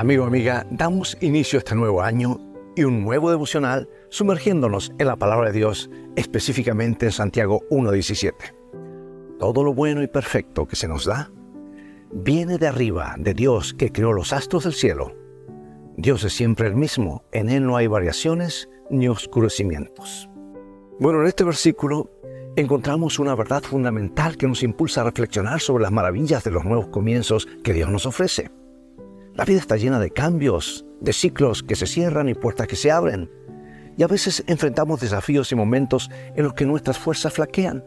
Amigo, amiga, damos inicio a este nuevo año y un nuevo devocional sumergiéndonos en la palabra de Dios, específicamente en Santiago 1.17. Todo lo bueno y perfecto que se nos da viene de arriba, de Dios que creó los astros del cielo. Dios es siempre el mismo, en Él no hay variaciones ni oscurecimientos. Bueno, en este versículo encontramos una verdad fundamental que nos impulsa a reflexionar sobre las maravillas de los nuevos comienzos que Dios nos ofrece. La vida está llena de cambios, de ciclos que se cierran y puertas que se abren. Y a veces enfrentamos desafíos y momentos en los que nuestras fuerzas flaquean.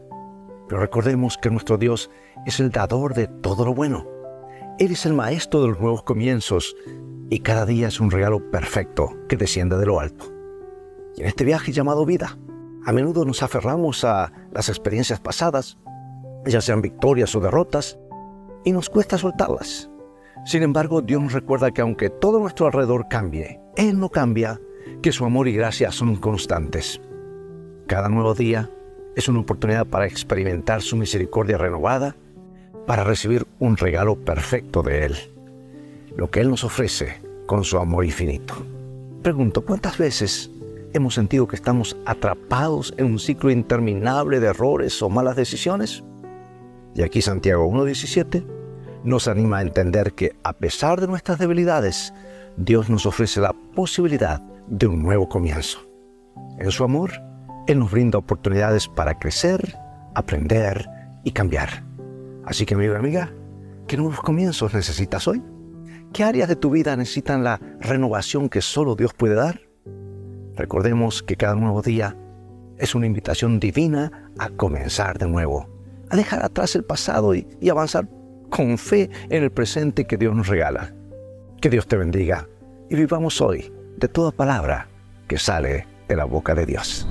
Pero recordemos que nuestro Dios es el dador de todo lo bueno. Él es el maestro de los nuevos comienzos y cada día es un regalo perfecto que desciende de lo alto. Y en este viaje llamado vida, a menudo nos aferramos a las experiencias pasadas, ya sean victorias o derrotas, y nos cuesta soltarlas. Sin embargo, Dios nos recuerda que aunque todo nuestro alrededor cambie, Él no cambia, que su amor y gracia son constantes. Cada nuevo día es una oportunidad para experimentar su misericordia renovada, para recibir un regalo perfecto de Él, lo que Él nos ofrece con su amor infinito. Pregunto, ¿cuántas veces hemos sentido que estamos atrapados en un ciclo interminable de errores o malas decisiones? Y aquí Santiago 1.17 nos anima a entender que a pesar de nuestras debilidades, Dios nos ofrece la posibilidad de un nuevo comienzo. En su amor, Él nos brinda oportunidades para crecer, aprender y cambiar. Así que, amigo amiga, ¿qué nuevos comienzos necesitas hoy? ¿Qué áreas de tu vida necesitan la renovación que solo Dios puede dar? Recordemos que cada nuevo día es una invitación divina a comenzar de nuevo, a dejar atrás el pasado y avanzar con fe en el presente que Dios nos regala. Que Dios te bendiga y vivamos hoy de toda palabra que sale de la boca de Dios.